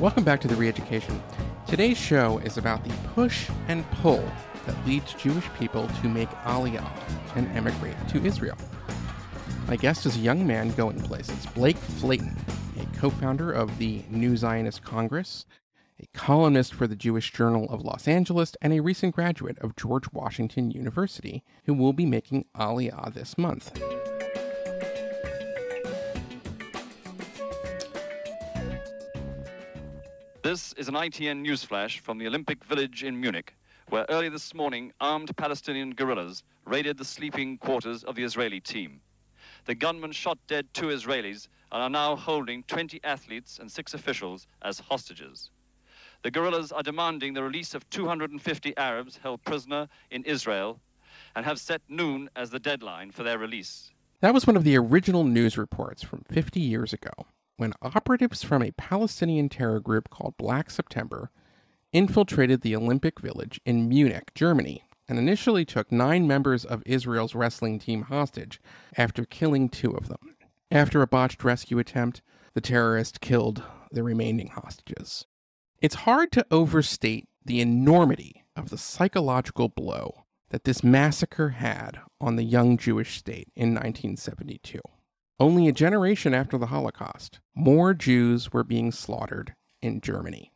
Welcome back to The Reeducation. Today's show is about the push and pull that leads Jewish people to make Aliyah and emigrate to Israel. My guest is a young man going places, Blake Flayton, a co founder of the New Zionist Congress, a columnist for the Jewish Journal of Los Angeles, and a recent graduate of George Washington University, who will be making Aliyah this month. This is an ITN newsflash from the Olympic Village in Munich, where early this morning armed Palestinian guerrillas raided the sleeping quarters of the Israeli team. The gunmen shot dead two Israelis and are now holding 20 athletes and six officials as hostages. The guerrillas are demanding the release of 250 Arabs held prisoner in Israel and have set noon as the deadline for their release. That was one of the original news reports from 50 years ago when operatives from a Palestinian terror group called Black September infiltrated the Olympic Village in Munich, Germany, and initially took nine members of Israel's wrestling team hostage after killing two of them. After a botched rescue attempt, the terrorists killed the remaining hostages. It's hard to overstate the enormity of the psychological blow that this massacre had on the young Jewish state in 1972. Only a generation after the Holocaust, more Jews were being slaughtered in Germany.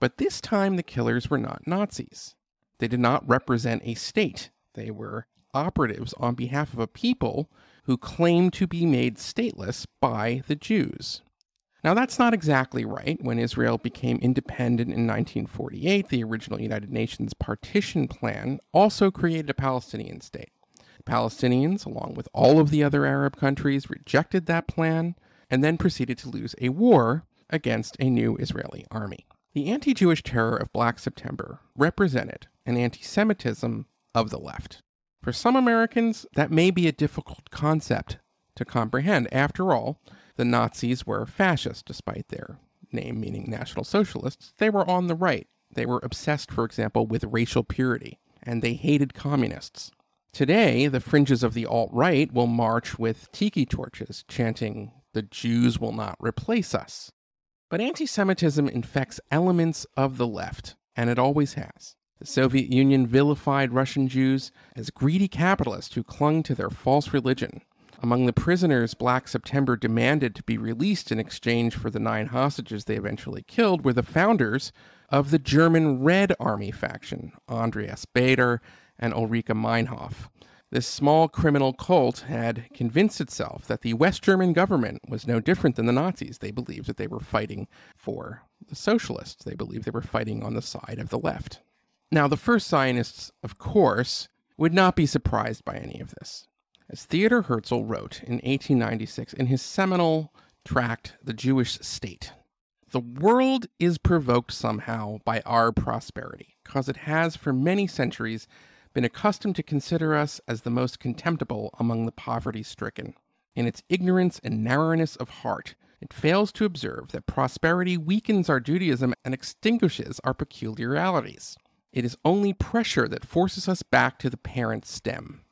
But this time the killers were not Nazis. They did not represent a state. They were operatives on behalf of a people who claimed to be made stateless by the Jews. Now, that's not exactly right. When Israel became independent in 1948, the original United Nations partition plan also created a Palestinian state. Palestinians, along with all of the other Arab countries, rejected that plan and then proceeded to lose a war against a new Israeli army. The anti Jewish terror of Black September represented an anti Semitism of the left. For some Americans, that may be a difficult concept to comprehend. After all, the Nazis were fascist, despite their name meaning National Socialists. They were on the right. They were obsessed, for example, with racial purity, and they hated communists. Today, the fringes of the alt right will march with tiki torches, chanting, The Jews will not replace us. But anti Semitism infects elements of the left, and it always has. The Soviet Union vilified Russian Jews as greedy capitalists who clung to their false religion. Among the prisoners Black September demanded to be released in exchange for the nine hostages they eventually killed were the founders of the German Red Army faction, Andreas Baader and Ulrike Meinhof. This small criminal cult had convinced itself that the West German government was no different than the Nazis. They believed that they were fighting for the socialists, they believed they were fighting on the side of the left. Now, the first Zionists, of course, would not be surprised by any of this. As Theodor Herzl wrote in 1896 in his seminal tract, The Jewish State, the world is provoked somehow by our prosperity, because it has for many centuries been accustomed to consider us as the most contemptible among the poverty stricken. In its ignorance and narrowness of heart, it fails to observe that prosperity weakens our Judaism and extinguishes our peculiarities. It is only pressure that forces us back to the parent stem.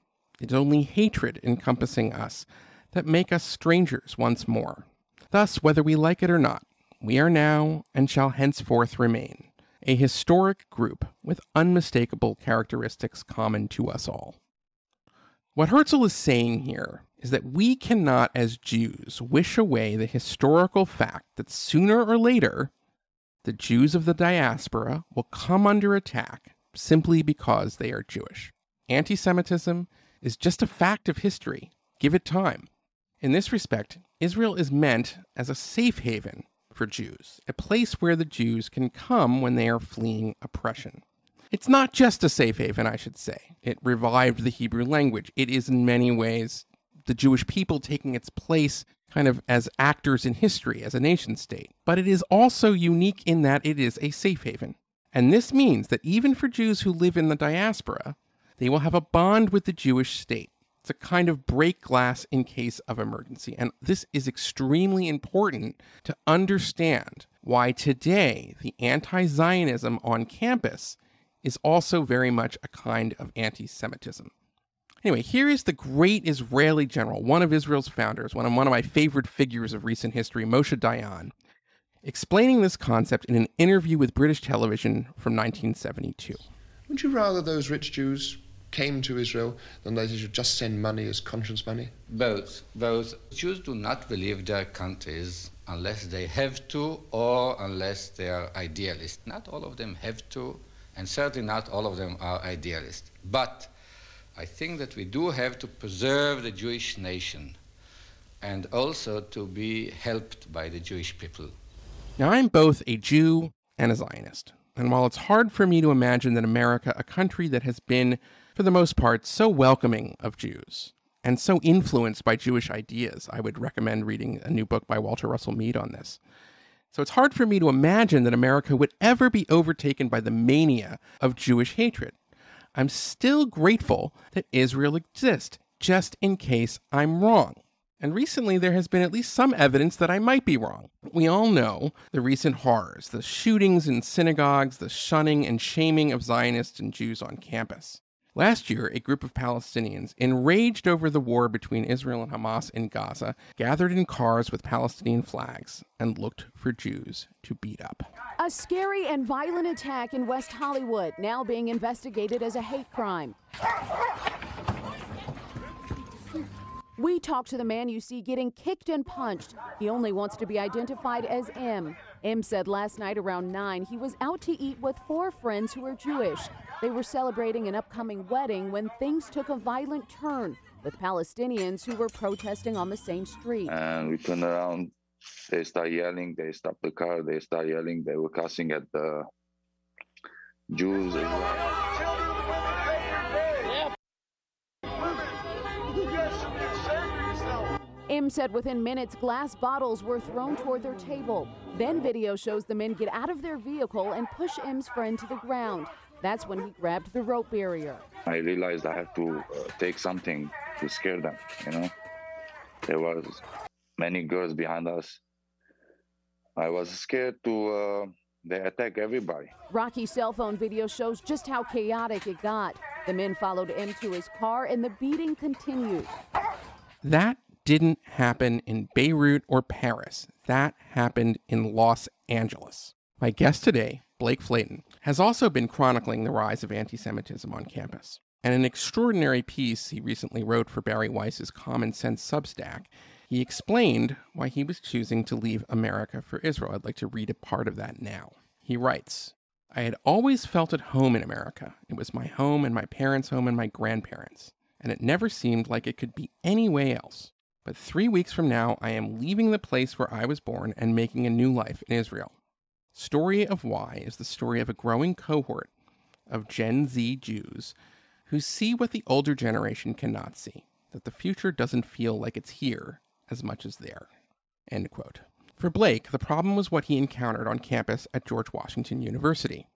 It is only hatred encompassing us that make us strangers once more. Thus, whether we like it or not, we are now and shall henceforth remain a historic group with unmistakable characteristics common to us all. What Herzl is saying here is that we cannot, as Jews, wish away the historical fact that sooner or later the Jews of the diaspora will come under attack simply because they are Jewish. Anti Semitism is just a fact of history. Give it time. In this respect, Israel is meant as a safe haven for Jews, a place where the Jews can come when they are fleeing oppression. It's not just a safe haven, I should say. It revived the Hebrew language. It is, in many ways, the Jewish people taking its place kind of as actors in history, as a nation state. But it is also unique in that it is a safe haven. And this means that even for Jews who live in the diaspora, they will have a bond with the Jewish state. A kind of break glass in case of emergency. And this is extremely important to understand why today the anti Zionism on campus is also very much a kind of anti Semitism. Anyway, here is the great Israeli general, one of Israel's founders, one of, one of my favorite figures of recent history, Moshe Dayan, explaining this concept in an interview with British television from 1972. Would you rather those rich Jews came to Israel than they should just send money as conscience money? Both. Both. Jews do not believe their countries unless they have to or unless they are idealists. Not all of them have to, and certainly not all of them are idealists. But I think that we do have to preserve the Jewish nation and also to be helped by the Jewish people. Now, I'm both a Jew and a Zionist. And while it's hard for me to imagine that America, a country that has been, for the most part, so welcoming of Jews and so influenced by Jewish ideas, I would recommend reading a new book by Walter Russell Mead on this. So it's hard for me to imagine that America would ever be overtaken by the mania of Jewish hatred. I'm still grateful that Israel exists, just in case I'm wrong. And recently, there has been at least some evidence that I might be wrong. We all know the recent horrors the shootings in synagogues, the shunning and shaming of Zionists and Jews on campus. Last year, a group of Palestinians, enraged over the war between Israel and Hamas in Gaza, gathered in cars with Palestinian flags and looked for Jews to beat up. A scary and violent attack in West Hollywood, now being investigated as a hate crime. We talked to the man you see getting kicked and punched. He only wants to be identified as M. M said last night around 9 he was out to eat with four friends who are Jewish. They were celebrating an upcoming wedding when things took a violent turn with Palestinians who were protesting on the same street. And we turned around, they start yelling, they stopped the car, they start yelling, they were cussing at the Jews as well. M said within minutes, glass bottles were thrown toward their table. Then video shows the men get out of their vehicle and push M's friend to the ground. That's when he grabbed the rope barrier. I realized I have to uh, take something to scare them, you know. There was many girls behind us. I was scared to uh, they attack everybody. Rocky cell phone video shows just how chaotic it got. The men followed M to his car and the beating continued. That didn't happen in Beirut or Paris. That happened in Los Angeles. My guest today, Blake Flayton, has also been chronicling the rise of anti Semitism on campus. And an extraordinary piece he recently wrote for Bari Weiss's Common Sense Substack, he explained why he was choosing to leave America for Israel. I'd like to read a part of that now. He writes I had always felt at home in America. It was my home and my parents' home and my grandparents, and it never seemed like it could be any way else. But three weeks from now, I am leaving the place where I was born and making a new life in Israel. Story of Why is the story of a growing cohort of Gen Z Jews who see what the older generation cannot see, that the future doesn't feel like it's here as much as there. End quote. For Blake, the problem was what he encountered on campus at George Washington University.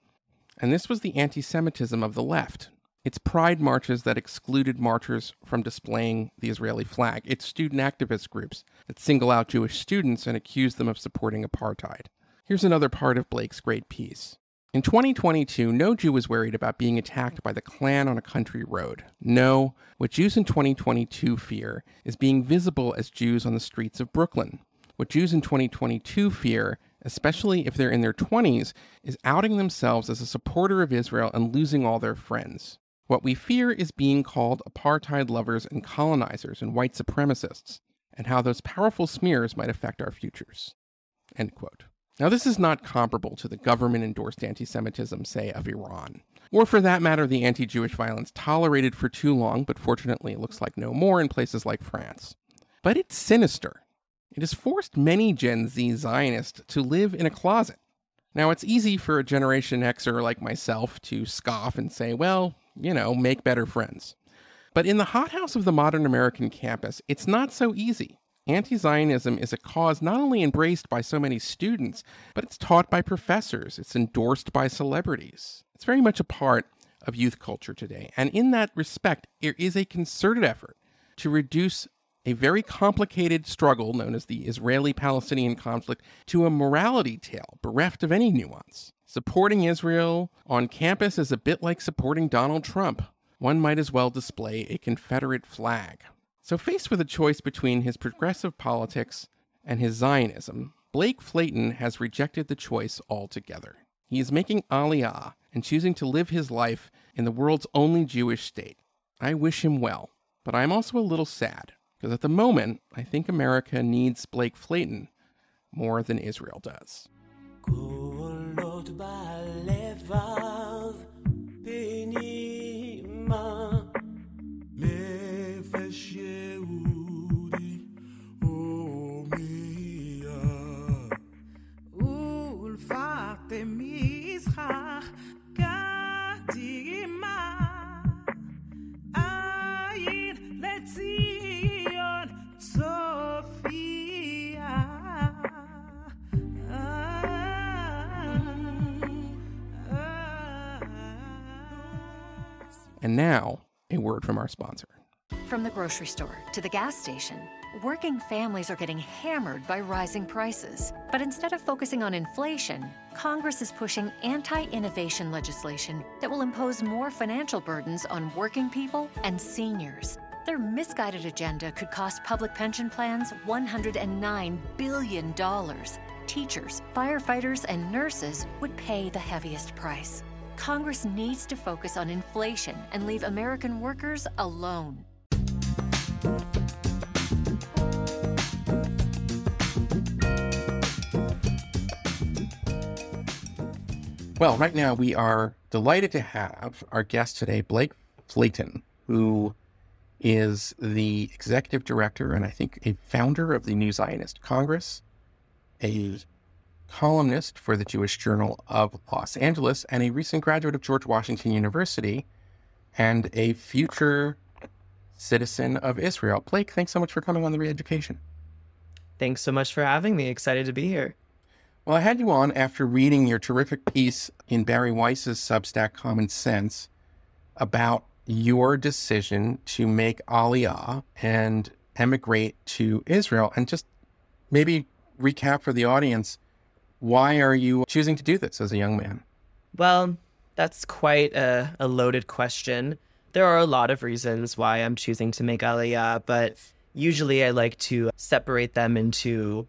And this was the anti Semitism of the left, its pride marches that excluded marchers from displaying the Israeli flag, its student activist groups that single out Jewish students and accuse them of supporting apartheid. Here's another part of Blake's great piece. In 2022, no Jew was worried about being attacked by the Klan on a country road. No, what Jews in 2022 fear is being visible as Jews on the streets of Brooklyn. What Jews in 2022 fear, especially if they're in their 20s, is outing themselves as a supporter of Israel and losing all their friends. What we fear is being called apartheid lovers and colonizers and white supremacists, and how those powerful smears might affect our futures. End quote. Now, this is not comparable to the government endorsed anti Semitism, say, of Iran, or for that matter, the anti Jewish violence tolerated for too long, but fortunately it looks like no more in places like France. But it's sinister. It has forced many Gen Z Zionists to live in a closet. Now, it's easy for a Generation Xer like myself to scoff and say, well, you know, make better friends. But in the hothouse of the modern American campus, it's not so easy. Anti Zionism is a cause not only embraced by so many students, but it's taught by professors, it's endorsed by celebrities. It's very much a part of youth culture today. And in that respect, there is a concerted effort to reduce a very complicated struggle known as the Israeli Palestinian conflict to a morality tale bereft of any nuance. Supporting Israel on campus is a bit like supporting Donald Trump. One might as well display a Confederate flag. So, faced with a choice between his progressive politics and his Zionism, Blake Flayton has rejected the choice altogether. He is making Aliyah and choosing to live his life in the world's only Jewish state. I wish him well, but I'm also a little sad because at the moment, I think America needs Blake Flayton more than Israel does. And now, a word from our sponsor. From the grocery store to the gas station, working families are getting hammered by rising prices. But instead of focusing on inflation, Congress is pushing anti innovation legislation that will impose more financial burdens on working people and seniors. Their misguided agenda could cost public pension plans $109 billion. Teachers, firefighters, and nurses would pay the heaviest price. Congress needs to focus on inflation and leave American workers alone. Well, right now we are delighted to have our guest today, Blake Flayton, who is the executive director and I think a founder of the New Zionist Congress, a columnist for the Jewish Journal of Los Angeles, and a recent graduate of George Washington University, and a future citizen of Israel. Blake, thanks so much for coming on the Reeducation. Thanks so much for having me. Excited to be here. Well, I had you on after reading your terrific piece in Bari Weiss's Substack Common Sense about your decision to make Aliyah and emigrate to Israel. And just maybe recap for the audience why are you choosing to do this as a young man? Well, that's quite a, a loaded question. There are a lot of reasons why I'm choosing to make Aliyah, but usually I like to separate them into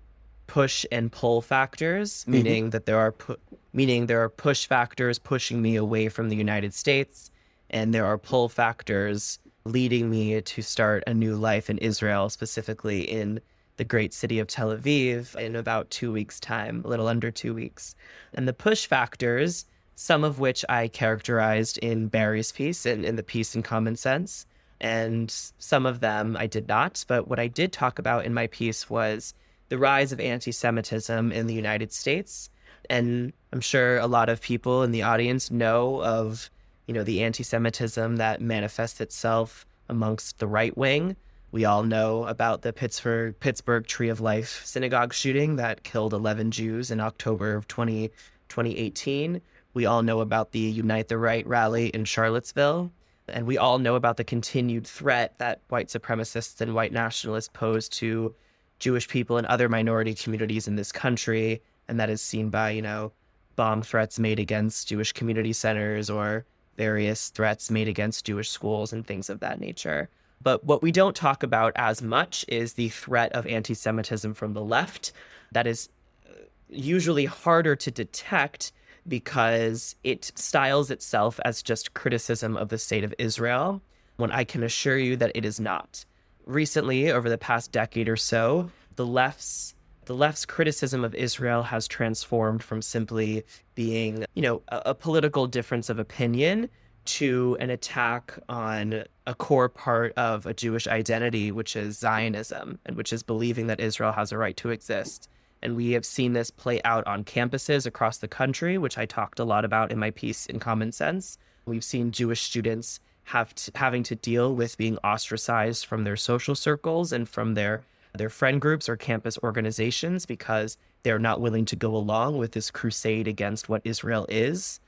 push and pull factors, mm-hmm. meaning that there are pu- meaning there are push factors pushing me away from the United States, and there are pull factors leading me to start a new life in Israel, specifically in the great city of Tel Aviv in about two weeks' time, a little under two weeks. And the push factors, some of which I characterized in Bari's piece and in the piece in Common Sense, and some of them I did not. But what I did talk about in my piece was the rise of anti Semitism in the United States. And I'm sure a lot of people in the audience know of, you know, the anti Semitism that manifests itself amongst the right wing we all know about the Pittsburgh Pittsburgh Tree of Life synagogue shooting that killed 11 Jews in October of 20, 2018. We all know about the Unite the Right rally in Charlottesville. And we all know about the continued threat that white supremacists and white nationalists pose to Jewish people and other minority communities in this country. And that is seen by, you know, bomb threats made against Jewish community centers or various threats made against Jewish schools and things of that nature. But what we don't talk about as much is the threat of anti Semitism from the left. That is uh, usually harder to detect because it styles itself as just criticism of the state of Israel, when I can assure you that it is not. Recently, over the past decade or so, the left's the left's criticism of Israel has transformed from simply being, you know, a, a political difference of opinion to an attack on a core part of a Jewish identity, which is Zionism, and which is believing that Israel has a right to exist. And we have seen this play out on campuses across the country, which I talked a lot about in my piece in Common Sense. We've seen Jewish students have to, having to deal with being ostracized from their social circles and from their their friend groups or campus organizations because they're not willing to go along with this crusade against what Israel is.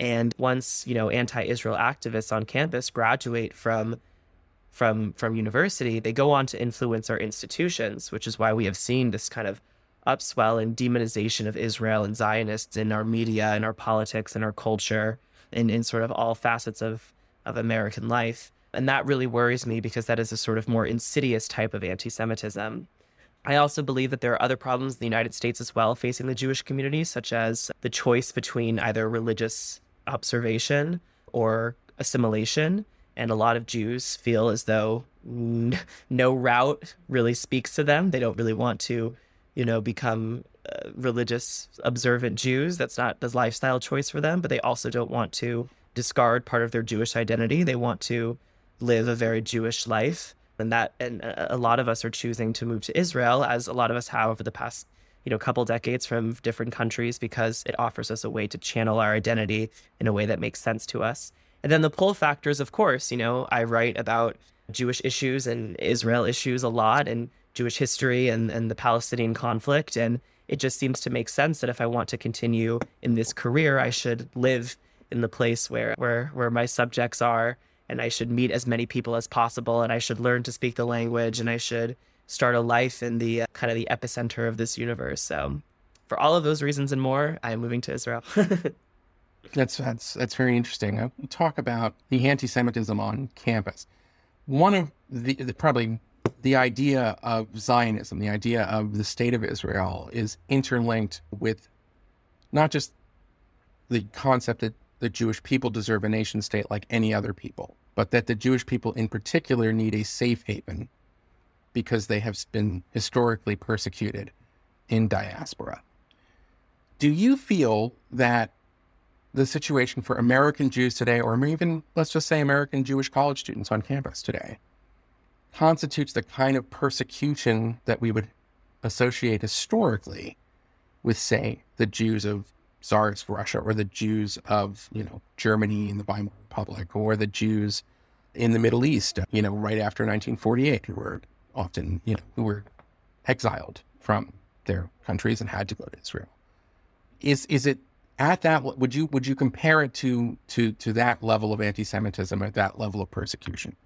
And once, you know, anti-Israel activists on campus graduate from from from university, they go on to influence our institutions, which is why we have seen this kind of upswell and demonization of Israel and Zionists in our media and our politics and our culture and in sort of all facets of of American life. And that really worries me because that is a sort of more insidious type of anti-Semitism. I also believe that there are other problems in the United States as well facing the Jewish community, such as the choice between either religious observation or assimilation. And a lot of Jews feel as though no route really speaks to them. They don't really want to, you know, become uh, religious observant Jews. That's not the lifestyle choice for them, but they also don't want to discard part of their Jewish identity. They want to live a very Jewish life. And that and a lot of us are choosing to move to Israel as a lot of us have over the past you know couple decades from different countries because it offers us a way to channel our identity in a way that makes sense to us. And then the pull factors, of course, you know, I write about Jewish issues and Israel issues a lot and Jewish history and, and the Palestinian conflict. And it just seems to make sense that if I want to continue in this career, I should live in the place where, where, where my subjects are and I should meet as many people as possible and I should learn to speak the language and I should start a life in the uh, kind of the epicenter of this universe. So for all of those reasons and more, I am moving to Israel. that's that's that's very interesting. I talk about the anti-Semitism on campus. One of the, the probably the idea of Zionism, the idea of the state of Israel, is interlinked with not just the concept that the Jewish people deserve a nation state like any other people, but that the Jewish people in particular need a safe haven because they have been historically persecuted in diaspora. Do you feel that the situation for American Jews today, or even let's just say American Jewish college students on campus today, constitutes the kind of persecution that we would associate historically with, say, the Jews of Tsarist Russia or the Jews of, you know, Germany in the Weimar Republic or the Jews in the Middle East, you know, right after 1948, who were often, you know, who were exiled from their countries and had to go to Israel. Is is it at that would you would you compare it to to to that level of anti-Semitism at that level of persecution?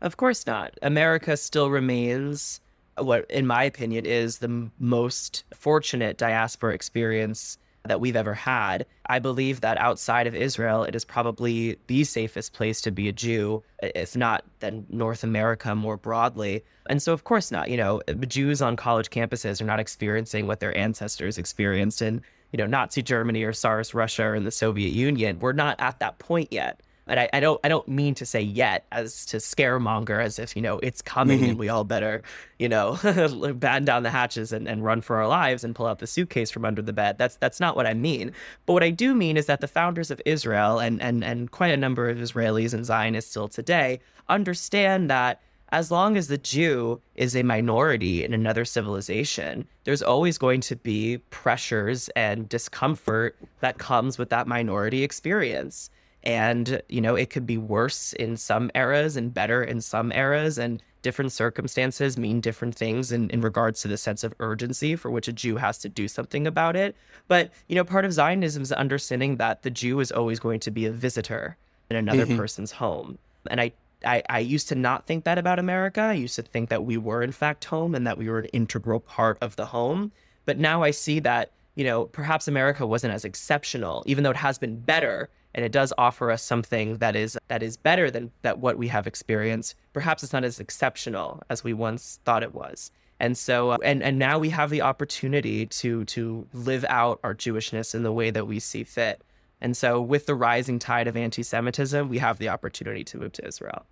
Of course not. America still remains what, in my opinion, is the most fortunate diaspora experience that we've ever had. I believe that outside of Israel, it is probably the safest place to be a Jew, if not then North America more broadly. And so, of course, not. You know, Jews on college campuses are not experiencing what their ancestors experienced in, you know, Nazi Germany or Tsarist Russia or in the Soviet Union. We're not at that point yet and I, I, don't I don't mean to say yet as to scaremonger as if you know it's coming mm-hmm. and we all better you know batten down the hatches and, and run for our lives and pull out the suitcase from under the bed that's that's not what I mean but what I do mean is that the founders of Israel and and and quite a number of Israelis and Zionists still today understand that as long as the Jew is a minority in another civilization, there's always going to be pressures and discomfort that comes with that minority experience. And, you know, it could be worse in some eras and better in some eras. And different circumstances mean different things in, in regards to the sense of urgency for which a Jew has to do something about it. But, you know, part of Zionism is understanding that the Jew is always going to be a visitor in another mm-hmm. person's home. And I I, I, used to not think that about America. I used to think that we were, in fact, home and that we were an integral part of the home. But now I see that, you know, perhaps America wasn't as exceptional, even though it has been better and it does offer us something that is that is better than that what we have experienced. Perhaps it's not as exceptional as we once thought it was. And so, uh, and and now we have the opportunity to to live out our Jewishness in the way that we see fit. And so, with the rising tide of anti-Semitism, we have the opportunity to move to Israel.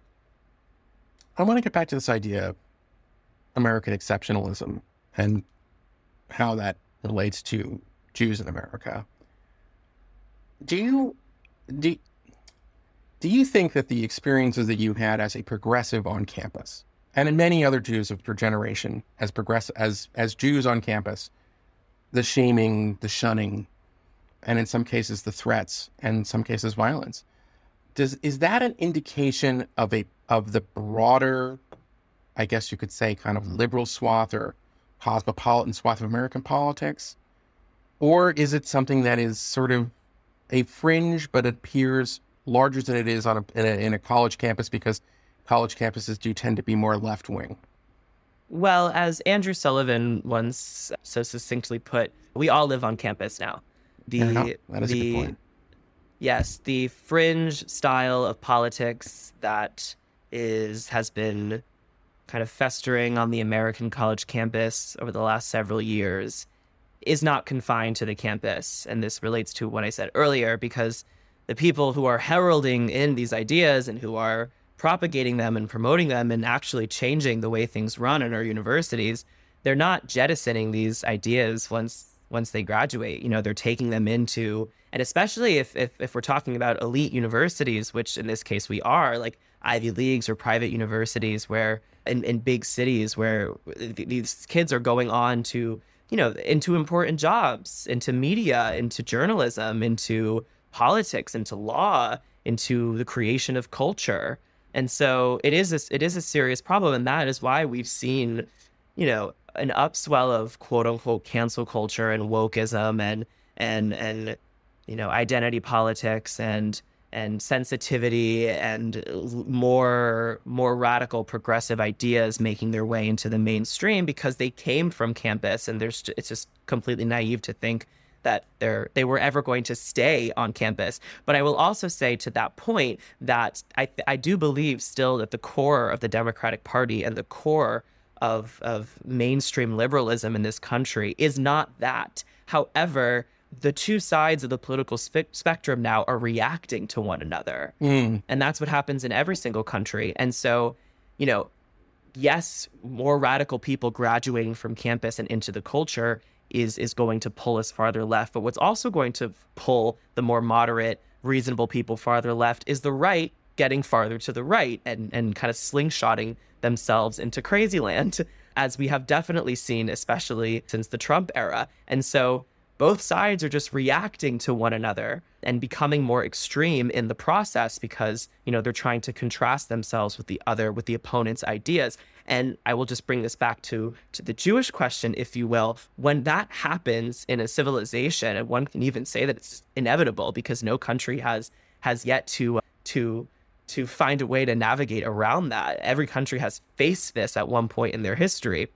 I want to get back to this idea of American exceptionalism and how that relates to Jews in America. Do you do, do you think that the experiences that you had as a progressive on campus and in many other Jews of your generation as progress as as Jews on campus, the shaming, the shunning, and in some cases the threats, and in some cases violence, does is that an indication of a of the broader, I guess you could say, kind of liberal swath or cosmopolitan swath of American politics? Or is it something that is sort of a fringe, but it appears larger than it is on a, in, a, in a college campus because college campuses do tend to be more left wing. Well, as Andrew Sullivan once so succinctly put, we all live on campus now. The, yeah, that is the, a good point. Yes, the fringe style of politics that is has been kind of festering on the American college campus over the last several years is not confined to the campus. And this relates to what I said earlier, because the people who are heralding in these ideas and who are propagating them and promoting them and actually changing the way things run in our universities, they're not jettisoning these ideas once once they graduate. You know, they're taking them into and especially if if, if we're talking about elite universities, which in this case we are, like Ivy Leagues or private universities where in, in big cities where these kids are going on to you know, into important jobs, into media, into journalism, into politics, into law, into the creation of culture. And so it is a, it is a serious problem, and that is why we've seen, you know, an upswell of quote unquote cancel culture and wokeism and and and you know identity politics and and sensitivity and more more radical progressive ideas making their way into the mainstream because they came from campus. And there's it's just completely naive to think that they're they were ever going to stay on campus. But i will also say to that point that i i do believe still that the core of the democratic party and the core of of mainstream liberalism in this country is not that. However the two sides of the political spe- spectrum now are reacting to one another. Mm. And that's what happens in every single country. And so, you know, yes, more radical people graduating from campus and into the culture is is going to pull us farther left, but what's also going to pull the more moderate, reasonable people farther left is the right getting farther to the right and and kind of slingshotting themselves into crazy land as we have definitely seen especially since the Trump era. And so both sides are just reacting to one another and becoming more extreme in the process because you know they're trying to contrast themselves with the other with the opponent's ideas. And i will just bring this back to to the jewish question if you will. When that happens in a civilization and one can even say that it's inevitable because no country has has yet to to to find a way to navigate around that. Every country has faced this at one point in their history.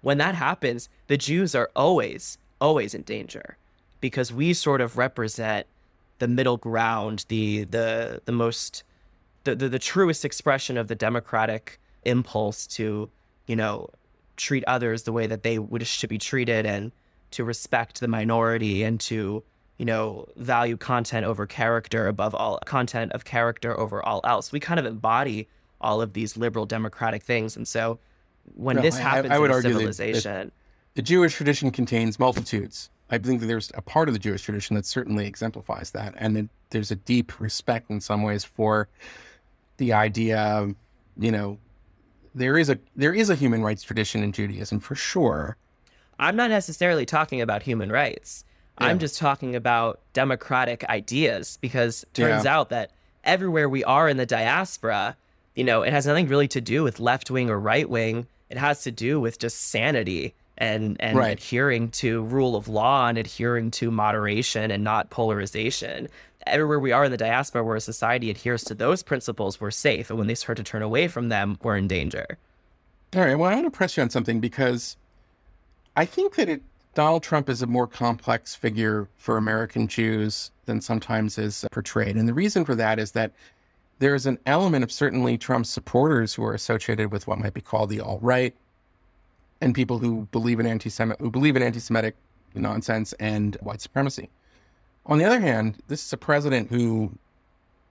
When that happens the jews are always always in danger because we sort of represent the middle ground, the the the most the, the, the truest expression of the democratic impulse to, you know, treat others the way that they wish to be treated and to respect the minority and to, you know, value content over character above all content of character over all else. We kind of embody all of these liberal democratic things. And so when this happens I, I would in argue civilization the Jewish tradition contains multitudes. I think that there's a part of the Jewish tradition that certainly exemplifies that, and that there's a deep respect in some ways for the idea of, you know, there is a there is a human rights tradition in Judaism for sure. I'm not necessarily talking about human rights. Yeah. I'm just talking about democratic ideas because it turns yeah. out that everywhere we are in the diaspora, you know, it has nothing really to do with left wing or right wing. It has to do with just sanity and and right. adhering to rule of law and adhering to moderation and not polarization. Everywhere we are in the diaspora where a society adheres to those principles, we're safe. And when they start to turn away from them, we're in danger. All right. Well, I want to press you on something because I think that it, Donald Trump is a more complex figure for American Jews than sometimes is portrayed. And the reason for that is that there's an element of certainly Trump's supporters who are associated with what might be called the alt right, and people who believe in anti who believe in anti-Semitic nonsense and white supremacy. On the other hand, this is a president who,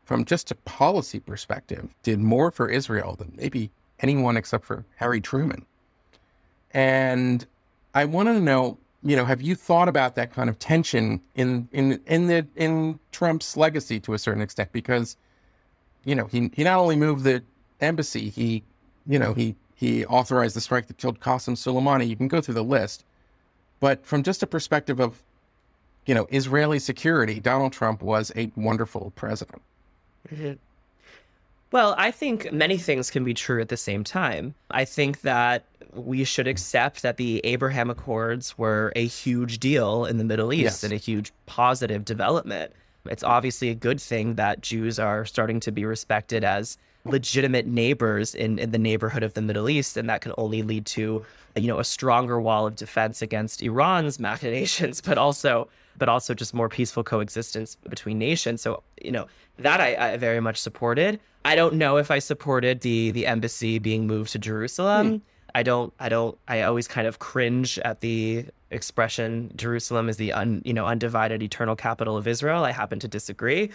from just a policy perspective, did more for Israel than maybe anyone except for Harry Truman. And I wanted to know, you know, have you thought about that kind of tension in in in the in Trump's legacy to a certain extent? Because, you know, he he not only moved the embassy, he, you know, he he authorized the strike that killed Qasem Soleimani. You can go through the list. But from just a perspective of, you know, Israeli security, Donald Trump was a wonderful president. Mm-hmm. Well, I think many things can be true at the same time. I think that we should accept that the Abraham Accords were a huge deal in the Middle East yes. and a huge positive development. It's obviously a good thing that Jews are starting to be respected as legitimate neighbors in, in the neighborhood of the Middle East, and that can only lead to you know a stronger wall of defense against Iran's machinations, but also but also just more peaceful coexistence between nations. So you know that I, I very much supported. I don't know if I supported the the embassy being moved to Jerusalem. Hmm. I don't I don't I always kind of cringe at the expression Jerusalem is the un, you know undivided eternal capital of Israel. I happen to disagree.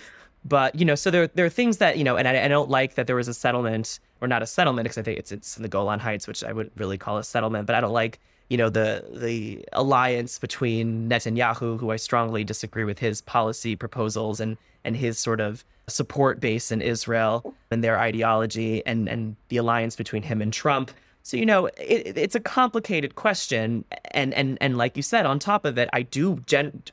But you know, so there there are things that you know, and I, I don't like that there was a settlement or not a settlement because I think it's it's in the Golan Heights, which I wouldn't really call a settlement. But I don't like you know the the alliance between Netanyahu, who I strongly disagree with his policy proposals and and his sort of support base in Israel and their ideology, and and the alliance between him and Trump. So you know, it, it's a complicated question, and and and like you said, on top of it, I do gen.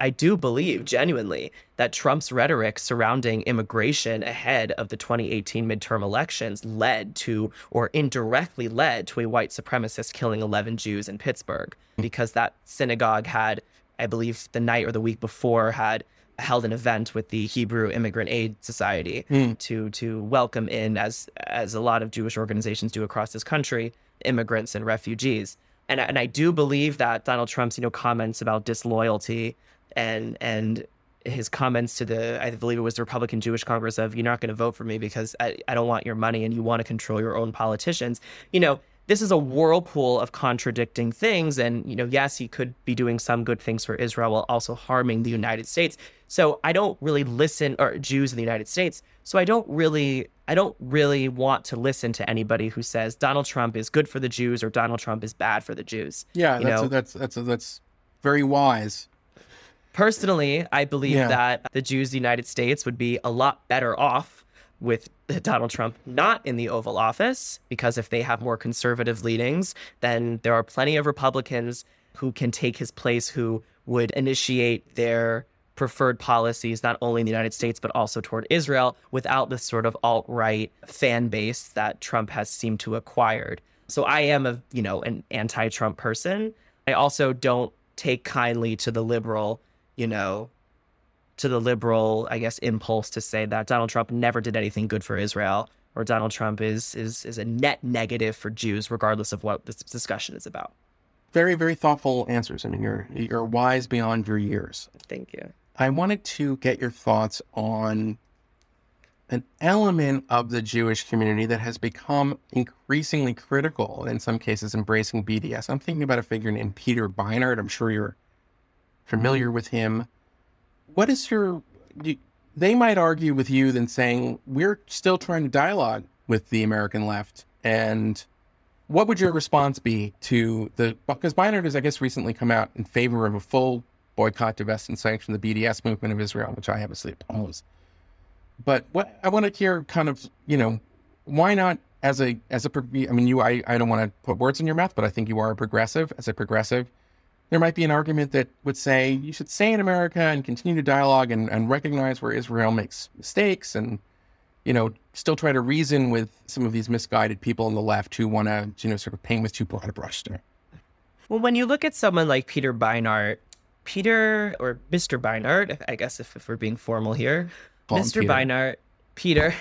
I do believe genuinely that Trump's rhetoric surrounding immigration ahead of the 2018 midterm elections led to, or indirectly led to, a white supremacist killing 11 Jews in Pittsburgh. Hmm. Because that synagogue had, I believe, the night or the week before had held an event with the Hebrew Immigrant Aid Society hmm. to to welcome in as as a lot of Jewish organizations do across this country immigrants and refugees. And I- and I do believe that Donald Trump's you know comments about disloyalty and and his comments to the I believe it was the Republican Jewish Congress of you're not going to vote for me because I, I don't want your money and you want to control your own politicians. You know, this is a whirlpool of contradicting things and you know, yes, he could be doing some good things for Israel while also harming the United States. So I don't really listen or Jews in the United States. So I don't really I don't really want to listen to anybody who says Donald Trump is good for the Jews or Donald Trump is bad for the Jews. Yeah, You that's know? that's that's that's very wise. Personally, I believe Yeah. that the Jews of the United States would be a lot better off with Donald Trump not in the Oval Office, because if they have more conservative leanings, then there are plenty of Republicans who can take his place who would initiate their preferred policies, not only in the United States, but also toward Israel, without the sort of alt right fan base that Trump has seemed to acquired. So I am a, you know, an anti Trump person. I also don't take kindly to the liberal, you know, to the liberal, I guess, impulse to say that Donald Trump never did anything good for Israel or Donald Trump is is is a net negative for Jews, regardless of what this discussion is about. Very very thoughtful answers. I mean, you're you're wise beyond your years. Thank you. I wanted to get your thoughts on an element of the Jewish community that has become increasingly critical, in some cases embracing BDS. I'm thinking about a figure named Peter Beinart. I'm sure you're familiar with him. What is your. You, they might argue with you than saying, we're still trying to dialogue with the American left. And what would your response be to the. Because Beinart has, I guess, recently come out in favor of a full boycott, divest, and sanction the BDS movement of Israel, which I obviously oppose. But what I want to hear, kind of, you know, why not as a as a I mean, you I I don't want to put words in your mouth, but I think you are a progressive. As a progressive, there might be an argument that would say you should stay in America and continue to dialogue and, and recognize where Israel makes mistakes and you know still try to reason with some of these misguided people on the left who want to you know sort of paint with too broad a brush there. Well, when you look at someone like Peter Beinart, Peter or Mr. Beinart, I guess if, if we're being formal here, Call Mr. Peter. Beinart, Peter.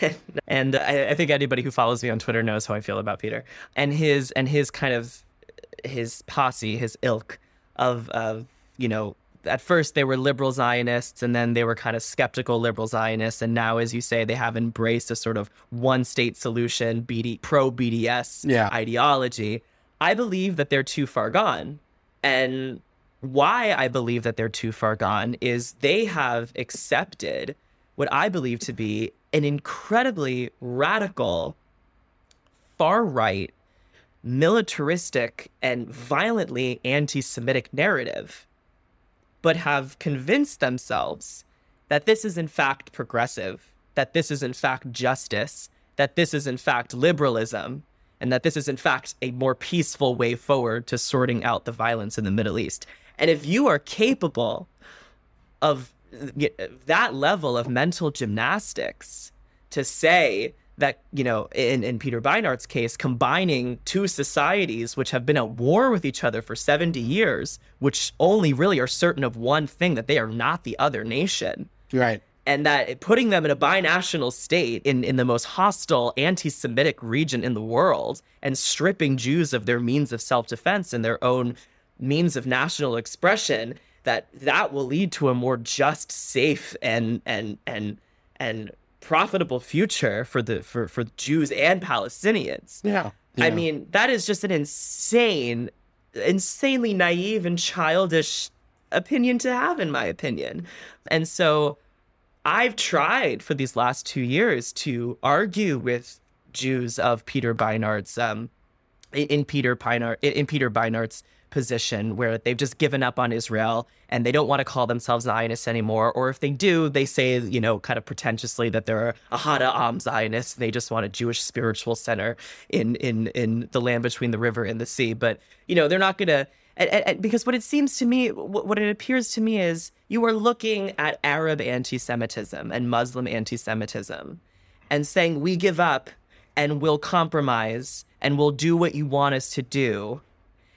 and I, I think anybody who follows me on Twitter knows how I feel about Peter and his and his kind of his posse, his ilk of of you know. At first, they were liberal Zionists, and then they were kind of skeptical liberal Zionists, and now, as you say, they have embraced a sort of one-state solution, BD, pro BDS Yeah. ideology. I believe that they're too far gone, and why I believe that they're too far gone is they have accepted what I believe to be an incredibly radical, far right, militaristic, and violently anti Semitic narrative, but have convinced themselves that this is in fact progressive, that this is in fact justice, that this is in fact liberalism, and that this is in fact a more peaceful way forward to sorting out the violence in the Middle East. And if you are capable of that level of mental gymnastics to say that, you know, in, in Peter Beinart's case, combining two societies which have been at war with each other for 70 years, which only really are certain of one thing that they are not the other nation Right. and that putting them in a binational state in, in the most hostile anti-Semitic region in the world and stripping Jews of their means of self-defense and their own means of national expression, that that will lead to a more just, safe, and and and and profitable future for the for for Jews and Palestinians. Yeah. I mean, that is just an insane, insanely naive and childish opinion to have, in my opinion. And so I've tried for these last two years to argue with Jews of Peter Beinart's um in- in Peter Beinart in Peter Beinart's position where they've just given up on Israel and they don't want to call themselves Zionists anymore. Or if they do, they say, you know, kind of pretentiously that they're a Ahad Ha'am Zionist. They just want a Jewish spiritual center in in in the land between the river and the sea. But you know, they're not going to. Because what it seems to me, what, what it appears to me is you are looking at Arab anti-Semitism and Muslim anti-Semitism, and saying we give up and we'll compromise and we'll do what you want us to do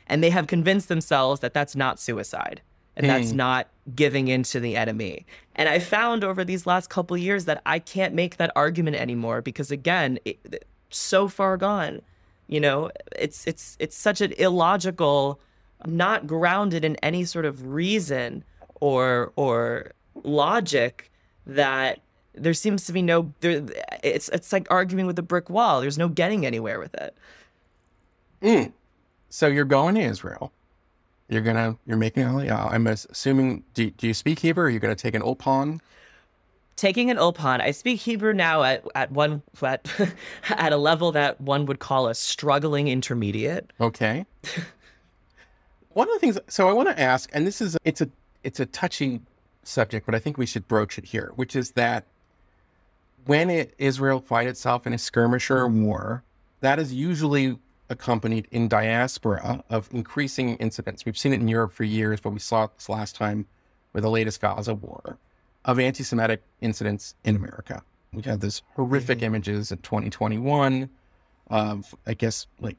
and they have convinced themselves that that's not suicide and that's Hmm. not giving in to the enemy and i found over these last couple years that i can't make that argument anymore because again it, so far gone you know it's it's it's such an illogical not grounded in any sort of reason or or logic that there seems to be no there it's it's like arguing with a brick wall there's no getting anywhere with it Mm. So you're going to Israel. You're gonna you're making Aliyah. I'm assuming. Do, do you speak Hebrew? Or are you gonna take an Ulpan? taking an ulpan i speak hebrew now at, at one at, at a level that one would call a struggling intermediate Okay. One of the things. So I want to ask, and this is it's a it's a touchy subject, but I think we should broach it here, which is that when it, Israel fight itself in a skirmish or a war, that is usually accompanied in diaspora of increasing incidents. We've seen it in Europe for years, but we saw it this last time with the latest Gaza war of anti-Semitic incidents in America. We had those horrific mm-hmm. images in 2021 of, I guess, like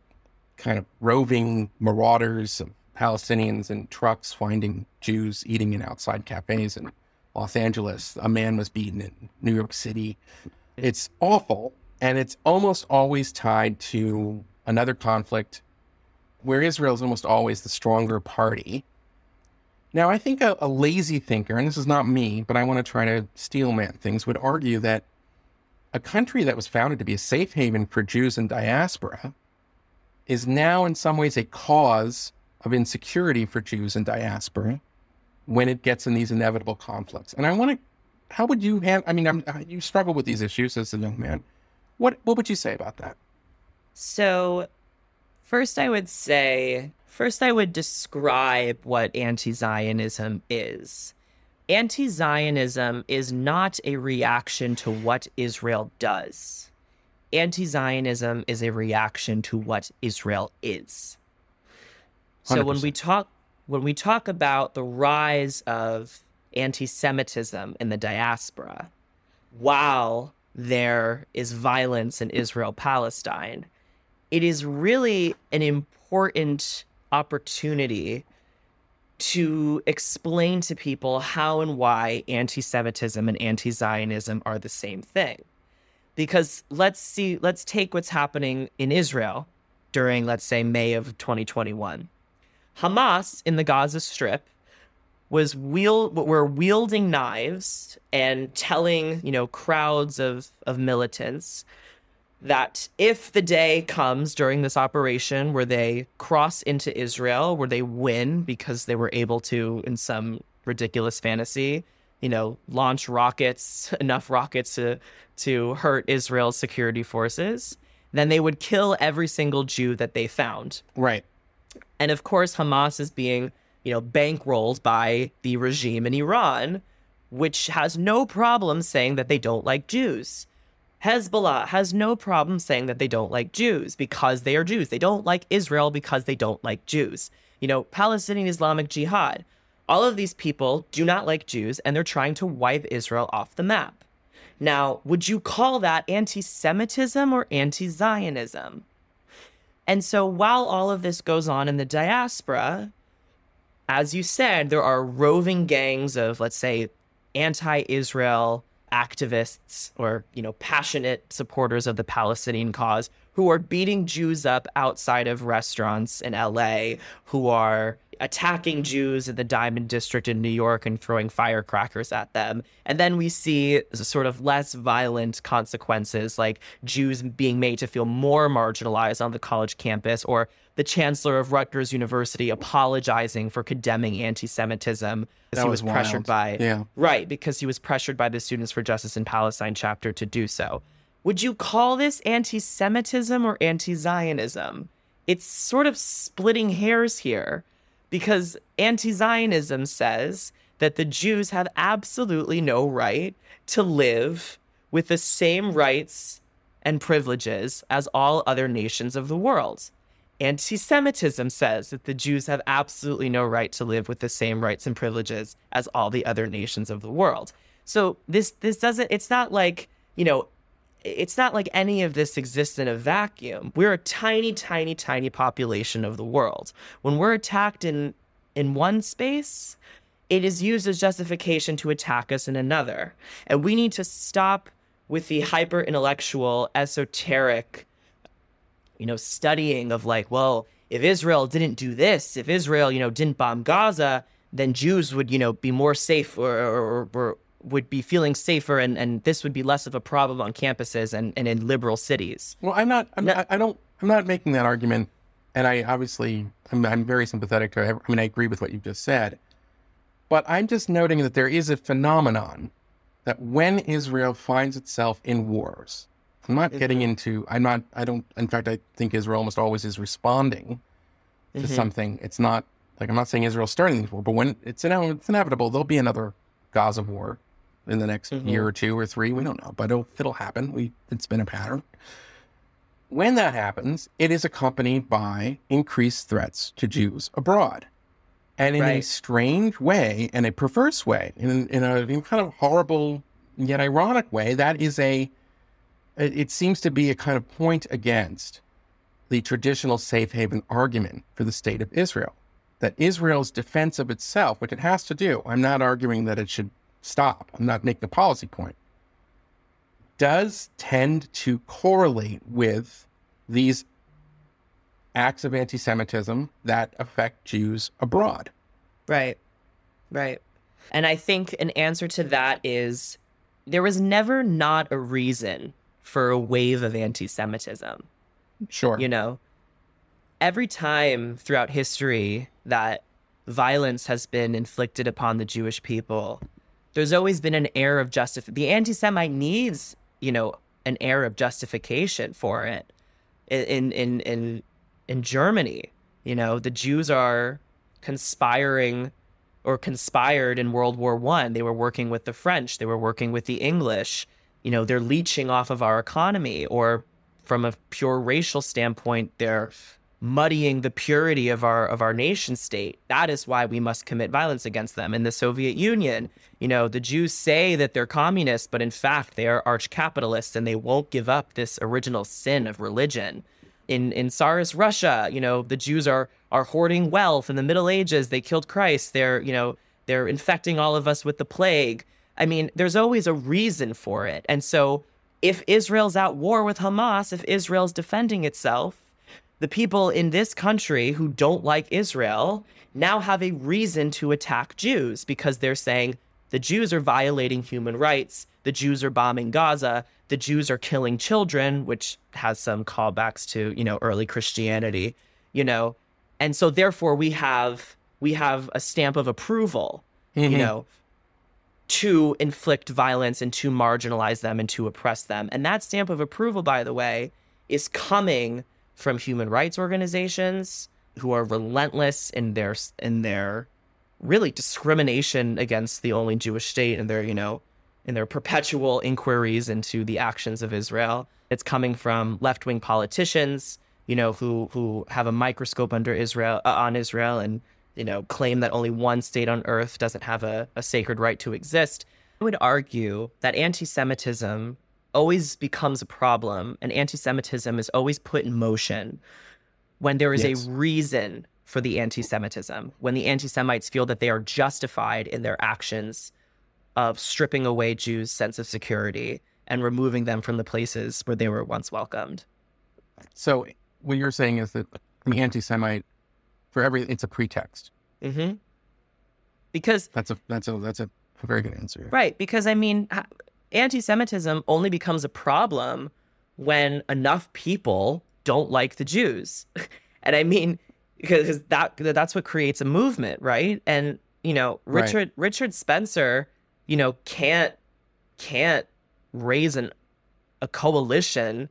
kind of roving marauders of Palestinians in trucks finding Jews eating in outside cafes in Los Angeles. A man was beaten in New York City. It's awful. And it's almost always tied to another conflict where Israel is almost always the stronger party. Now, I think a, a lazy thinker, and this is not me, but I want to try to steelman things, would argue that a country that was founded to be a safe haven for Jews in diaspora is now in some ways a cause of insecurity for Jews in diaspora when it gets in these inevitable conflicts. And I want to, how would you hand, I mean, I'm, you struggle with these issues as a young man. What, what would you say about that? So first i would say first i would describe what anti-zionism is. Anti-zionism is not a reaction to what israel does. Anti-zionism is a reaction to what israel is. So when we talk when we talk about the rise of anti-Semitism in the diaspora, while there is violence in Israel Palestine, it is really an important opportunity to explain to people how and why anti-Semitism and anti-Zionism are the same thing. Because let's see, let's take what's happening in Israel during, let's say, May of 2021. Hamas in the Gaza Strip was wield were wielding knives and telling you know crowds of of militants that if the day comes during this operation where they cross into Israel where they win because they were able to in some ridiculous fantasy you know launch rockets enough rockets to to hurt Israel's security forces then they would kill every single Jew that they found Right. and of course, Hamas is being, you know, bankrolled by the regime in Iran, which has no problem saying that they don't like Jews. Hezbollah has no problem saying that they don't like Jews because they are Jews. They don't like Israel because they don't like Jews. You know, Palestinian Islamic Jihad. All of these people do not like Jews and they're trying to wipe Israel off the map. Now, would you call that anti Semitism or anti Zionism? And so while all of this goes on in the diaspora, as you said, there are roving gangs of, let's say, anti-Israel activists or, you know, passionate supporters of the Palestinian cause who are beating Jews up outside of restaurants in LA, who are attacking Jews in the Diamond District in New York and throwing firecrackers at them. And then we see sort of less violent consequences, like Jews being made to feel more marginalized on the college campus, or the chancellor of Rutgers University apologizing for condemning anti Semitism because he was, was pressured by. Yeah. Right, because he was pressured by the Students for Justice in Palestine chapter to do so. Would you call this anti Semitism or anti Zionism? It's sort of splitting hairs here because anti Zionism says that the Jews have absolutely no right to live with the same rights and privileges as all other nations of the world. Anti Semitism says that the Jews have absolutely no right to live with the same rights and privileges as all the other nations of the world. So this this doesn't it's not like, you know, it's not like any of this exists in a vacuum. We're a tiny, tiny, tiny population of the world. When we're attacked in in one space, it is used as justification to attack us in another. And we need to stop with the hyper intellectual, esoteric, you know, studying of like, well, if Israel didn't do this, if Israel, you know, didn't bomb Gaza, then Jews would, you know, be more safe or, or, or would be feeling safer and, and this would be less of a problem on campuses and, and in liberal cities. Well, I'm not. I'm, No. I, I don't. I'm not making that argument, and I obviously I'm, I'm very sympathetic to. I mean, I agree with what you just said, but I'm just noting that there is a phenomenon that when Israel finds itself in wars, I'm not getting into. I'm not. I don't. In fact, I think Israel almost always is responding to mm-hmm. something. It's not like I'm not saying Israel's starting this war, but when it's it's inevitable, there'll be another Gaza war in the next mm-hmm. year or two or three. We don't know, but it'll, it'll happen. We it's been a pattern. When that happens, it is accompanied by increased threats to Jews abroad. And in a strange way and a perverse way, in, in a in kind of horrible yet ironic way, that is a, it seems to be a kind of point against the traditional safe haven argument for the state of Israel. That Israel's defense of itself, which it has to do, I'm not arguing that it should stop, I'm not making a policy point, does tend to correlate with these acts of anti Semitism that affect Jews abroad. Right. Right. And I think an answer to that is there was never not a reason for a wave of anti Semitism. Sure. You know, every time throughout history that violence has been inflicted upon the Jewish people, there's always been an air of justice. The anti Semite needs, you know, an air of justification for it. In in in in Germany, you know, the Jews are conspiring or conspired in World War One. They were working with the French. They were working with the English. You know, they're leeching off of our economy. Or from a pure racial standpoint, they're muddying the purity of our of our nation state. That is why we must commit violence against them. In the Soviet Union, you know, the Jews say that they're communists, but in fact they are arch capitalists and they won't give up this original sin of religion. In in Tsarist Russia, you know, the Jews are are hoarding wealth. In the Middle Ages, they killed Christ. They're, you know, they're infecting all of us with the plague. I mean, there's always a reason for it. And so if Israel's at war with Hamas, if Israel's defending itself, the people in this country who don't like Israel now have a reason to attack Jews because they're saying the Jews are violating human rights, the Jews are bombing Gaza, the Jews are killing children, which has some callbacks to, you know, early Christianity, you know. And so therefore we have we have a stamp of approval, you mm-hmm. know, to inflict violence and to marginalize them and to oppress them. And that stamp of approval, by the way, is coming from human rights organizations who are relentless in their in their really discrimination against the only Jewish state and their, you know, in their perpetual inquiries into the actions of Israel. It's coming from left-wing politicians, you know, who who have a microscope under Israel uh, on Israel and you know claim that only one state on earth doesn't have a, a sacred right to exist. I would argue that anti-Semitism always becomes a problem, and anti-Semitism is always put in motion when there is Yes. a reason for the anti-Semitism. When the anti-Semites feel that they are justified in their actions of stripping away Jews' sense of security and removing them from the places where they were once welcomed. So what you're saying is that the anti-Semite, for every, it's a pretext. Mm-hmm. Because That's a that's a that's a, a very good answer. Right, because I mean, ha- anti-Semitism only becomes a problem when enough people don't like the Jews, and I mean, because that that's what creates a movement, right? And you know, Right. Richard Richard Spencer, you know, can't can't raise an a coalition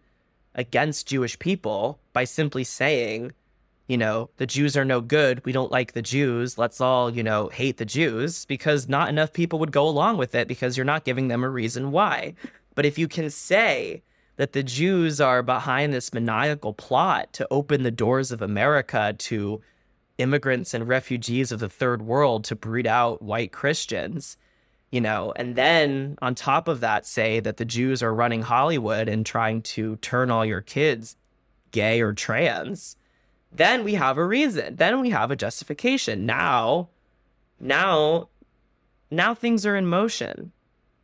against Jewish people by simply saying, you know, the Jews are no good. We don't like the Jews. Let's all, you know, hate the Jews because not enough people would go along with it because you're not giving them a reason why. But if you can say that the Jews are behind this maniacal plot to open the doors of America to immigrants and refugees of the third world to breed out white Christians, you know, and then on top of that, say that the Jews are running Hollywood and trying to turn all your kids gay or trans, then we have a reason. Then we have a justification. Now, now, now things are in motion,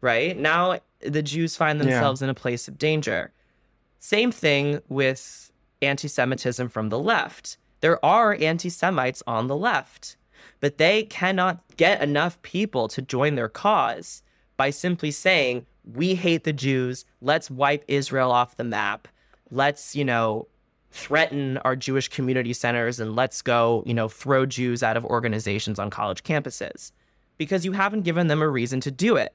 right? Now the Jews find Yeah. themselves in a place of danger. Same thing with anti Semitism from the left. There are anti Semites on the left, but they cannot get enough people to join their cause by simply saying, we hate the Jews, let's wipe Israel off the map, let's, you know, threaten our Jewish community centers and let's go, you know, throw Jews out of organizations on college campuses because you haven't given them a reason to do it.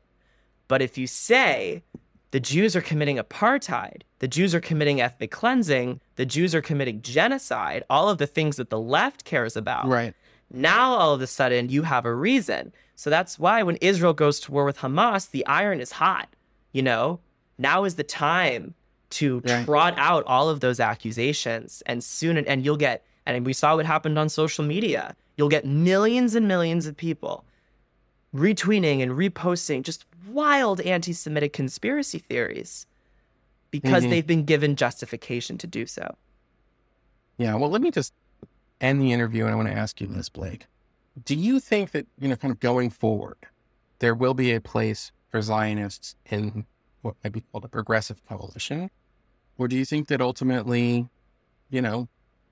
But if you say the Jews are committing apartheid, the Jews are committing ethnic cleansing, the Jews are committing genocide, all of the things that the left cares about. Right. Now all of a sudden you have a reason. So that's why when Israel goes to war with Hamas, the iron is hot. You know, now is the time to Right. trot out all of those accusations and soon and you'll get and we saw what happened on social media. You'll get millions and millions of people retweeting and reposting just wild anti-Semitic conspiracy theories because Mhm. they've been given justification to do so. Yeah. Well, let me just end the interview, and I want to ask you this, Blake. Do you think that you know, kind of going forward, there will be a place for Zionists in what might be called a progressive coalition, or do you think that ultimately, you know,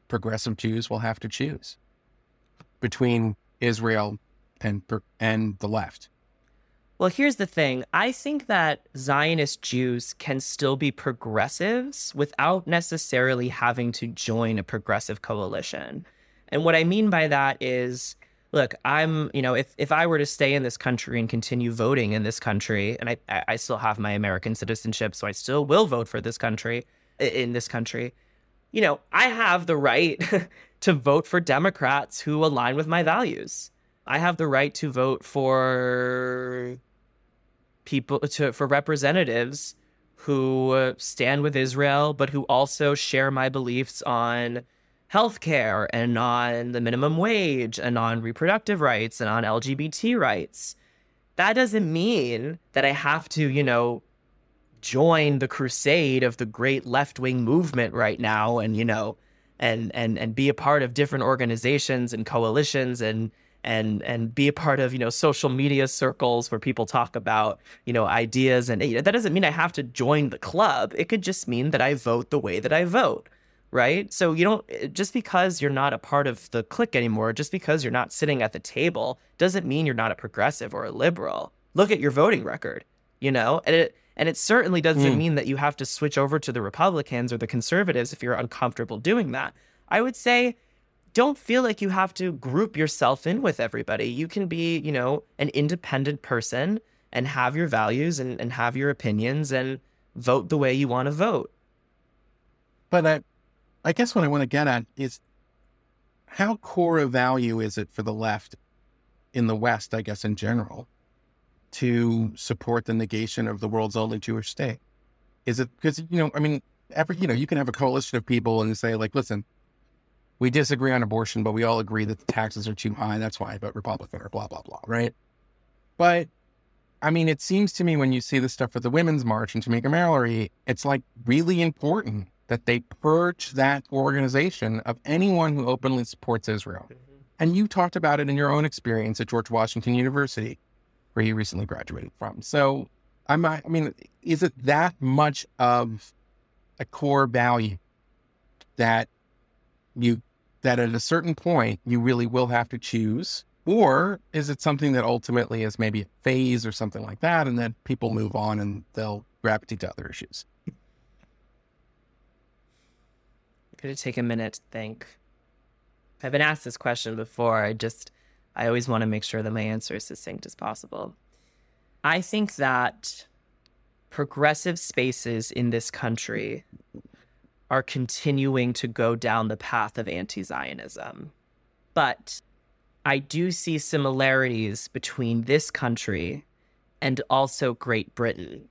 progressive Jews will have to choose between Israel and and the left? Well, here's the thing. I think that Zionist Jews can still be progressives without necessarily having to join a progressive coalition. And what I mean by that is look, I'm, you know, if, if I were to stay in this country and continue voting in this country, and I, I still have my American citizenship, so I still will vote for this country, in this country, you know, I have the right to vote for Democrats who align with my values. I have the right to vote for people to for representatives who uh, stand with Israel but who also share my beliefs on healthcare and on the minimum wage and on reproductive rights and on LGBT rights. That doesn't mean that I have to, you know, join the crusade of the great left-wing movement right now and, you know, and and and be a part of different organizations and coalitions and and and be a part of you know social media circles where people talk about you know ideas and you know, that doesn't mean I have to join the club. It could just mean that I vote the way that I vote, right? So you don't just because you're not a part of the clique anymore, just because you're not sitting at the table, doesn't mean you're not a progressive or a liberal. Look at your voting record, you know, and it and it certainly doesn't Mm. mean that you have to switch over to the Republicans or the conservatives if you're uncomfortable doing that. I would say don't feel like you have to group yourself in with everybody. You can be, you know, an independent person and have your values and, and have your opinions and vote the way you want to vote. But I, I guess what I want to get at is how core a value is it for the left in the West, I guess, in general, to support the negation of the world's only Jewish state? Is it because, you know, I mean, every, you know, you can have a coalition of people and say, like, listen, we disagree on abortion, but we all agree that the taxes are too high. That's why vote Republican or blah, blah, blah, right? But I mean, it seems to me when you see the stuff for the Women's March and Tamika Mallory, it's like really important that they purge that organization of anyone who openly supports Israel. Mm-hmm. And you talked about it in your own experience at George Washington University, where you recently graduated from. So, I'm, I mean, is it that much of a core value that you that at a certain point you really will have to choose? Or is it something that ultimately is maybe a phase or something like that, and then people move on and they'll gravitate to other issues? Could take a minute to think. I've been asked this question before. I just, I always want to make sure that my answer is succinct as possible. I think that progressive spaces in this country are continuing to go down the path of anti Zionism. But I do see similarities between this country and also Great Britain.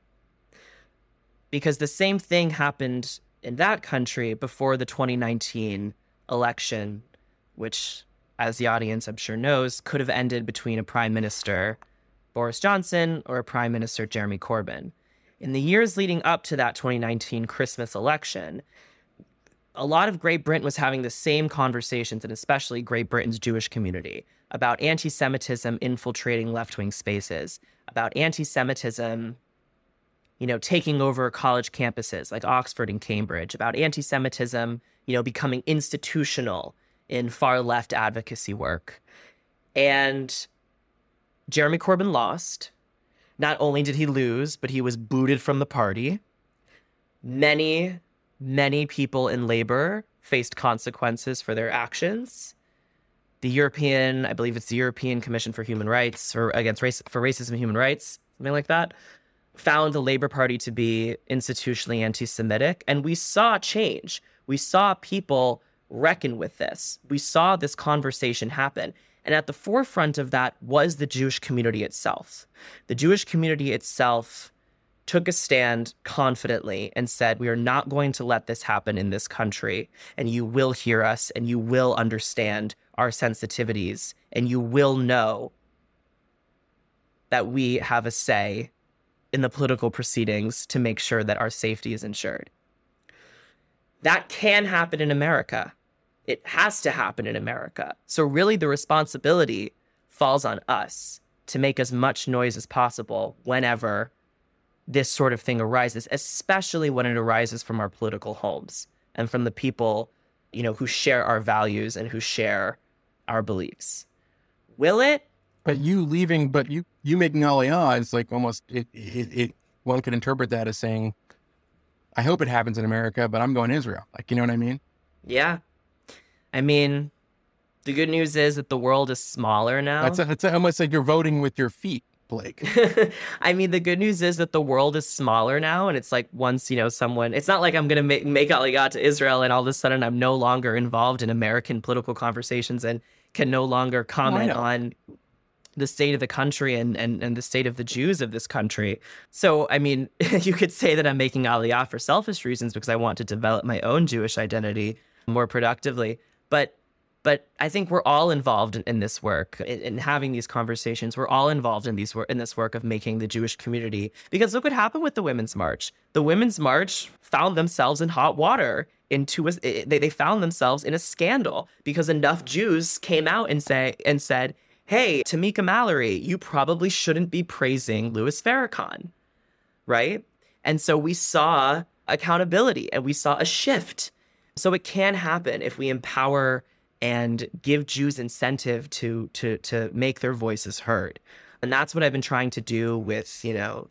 Because the same thing happened in that country before the 2019 election, which, as the audience I'm sure knows, could have ended between a prime minister, Boris Johnson, or a prime minister, Jeremy Corbyn. In the years leading up to that 2019 Christmas election, a lot of Great Britain was having the same conversations, and especially Great Britain's Jewish community, about anti Semitism infiltrating left wing spaces, about anti Semitism you know, taking over college campuses like Oxford and Cambridge, about anti Semitism, you know, becoming institutional in far left advocacy work. And Jeremy Corbyn lost. Not only did he lose, but he was booted from the party. Many, many people in labor faced consequences for their actions. The European, I believe it's the European Commission for Human Rights for against race for racism and human rights, something like that, found the Labor Party to be institutionally anti Semitic. And we saw change. We saw people reckon with this. We saw this conversation happen. And at the forefront of that was the Jewish community itself. The Jewish community itself took a stand confidently and said, We are not going to let this happen in this country. And you will hear us and you will understand our sensitivities and you will know that we have a say in the political proceedings to make sure that our safety is ensured. That can happen in America. It has to happen in America. So, really, the responsibility falls on us to make as much noise as possible whenever this sort of thing arises, especially when it arises from our political homes and from the people, you know, who share our values and who share our beliefs. Will it? But you leaving, but you you making Aliyah is like almost it, it, it. One could interpret that as saying, "I hope it happens in America, but I'm going to Israel." Like you know what I mean? Yeah, I mean, the good news is that the world is smaller now. That's a, it's almost like you're voting with your feet. Blake. I mean, the good news is that the world is smaller now, and it's like once you know someone, it's not like I'm gonna make make Aliyah to Israel, and all of a sudden I'm no longer involved in American political conversations and can no longer comment on the state of the country and, and, and the state of the Jews of this country. So, I mean, you could say that I'm making Aliyah for selfish reasons because I want to develop my own Jewish identity more productively. But but I think we're all involved in, in this work, in, in, having these conversations. We're all involved in these in this work of making the Jewish community. Because look what happened with the Women's March. The Women's March found themselves in hot water. Into a, they, they found themselves in a scandal because enough Jews came out and say and said, hey, Tamika Mallory, you probably shouldn't be praising Louis Farrakhan, right? And so we saw accountability and we saw a shift. So it can happen if we empower and give Jews incentive to to to make their voices heard. And that's what I've been trying to do with, you know,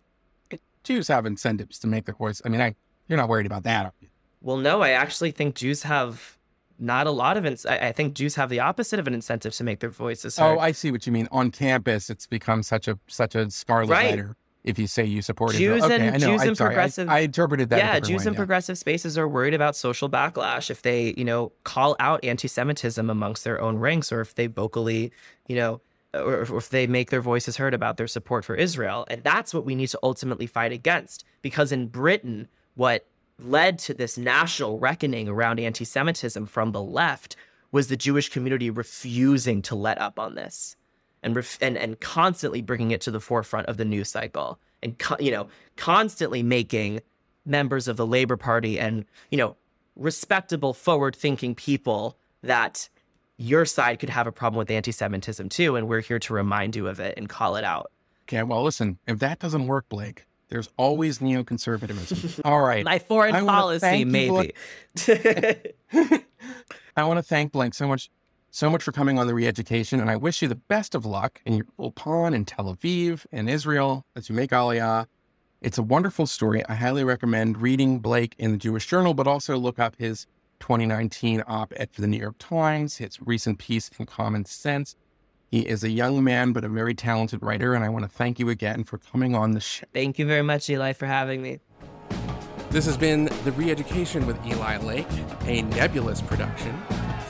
Jews have incentives to make their voice. I mean, I you're not worried about that. Well, no, I actually think Jews have not a lot of ins- I, think Jews have the opposite of an incentive to make their voices oh, heard. Oh, I see what you mean. On campus, it's become such a such a scarlet right. letter if you say you support Jews Israel. Okay, and Jews and progressive. I, I, interpreted that. Yeah, Jews way, and yeah. progressive spaces are worried about social backlash if they, you know, call out anti-Semitism amongst their own ranks, or if they vocally, you know, or if they make their voices heard about their support for Israel. And that's what we need to ultimately fight against. Because in Britain, what led to this national reckoning around anti-Semitism from the left was the Jewish community refusing to let up on this and ref- and and constantly bringing it to the forefront of the news cycle and co- you know constantly making members of the Labor Party and you know respectable forward-thinking people that your side could have a problem with anti-Semitism too and we're here to remind you of it and call it out. Okay, well listen, if that doesn't work, Blake, There's always neoconservatism. All right. My foreign policy, maybe. I want to thank Blake so much, so much for coming on the Reeducation, and I wish you the best of luck in your Ulpan in Tel Aviv and Israel as you make Aliyah. It's a wonderful story. I highly recommend reading Blake in the Jewish Journal, but also look up his 2019 op-ed for the New York Times, his recent piece in Common Sense. He is a young man, but a very talented writer, and I want to thank you again for coming on the show. Thank you very much, Eli, for having me. This has been The Reeducation with Eli Lake, a nebulous production.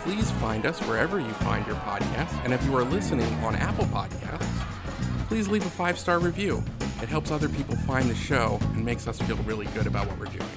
Please find us wherever you find your podcasts. And if you are listening on Apple Podcasts, please leave a five star review. It helps other people find the show and makes us feel really good about what we're doing.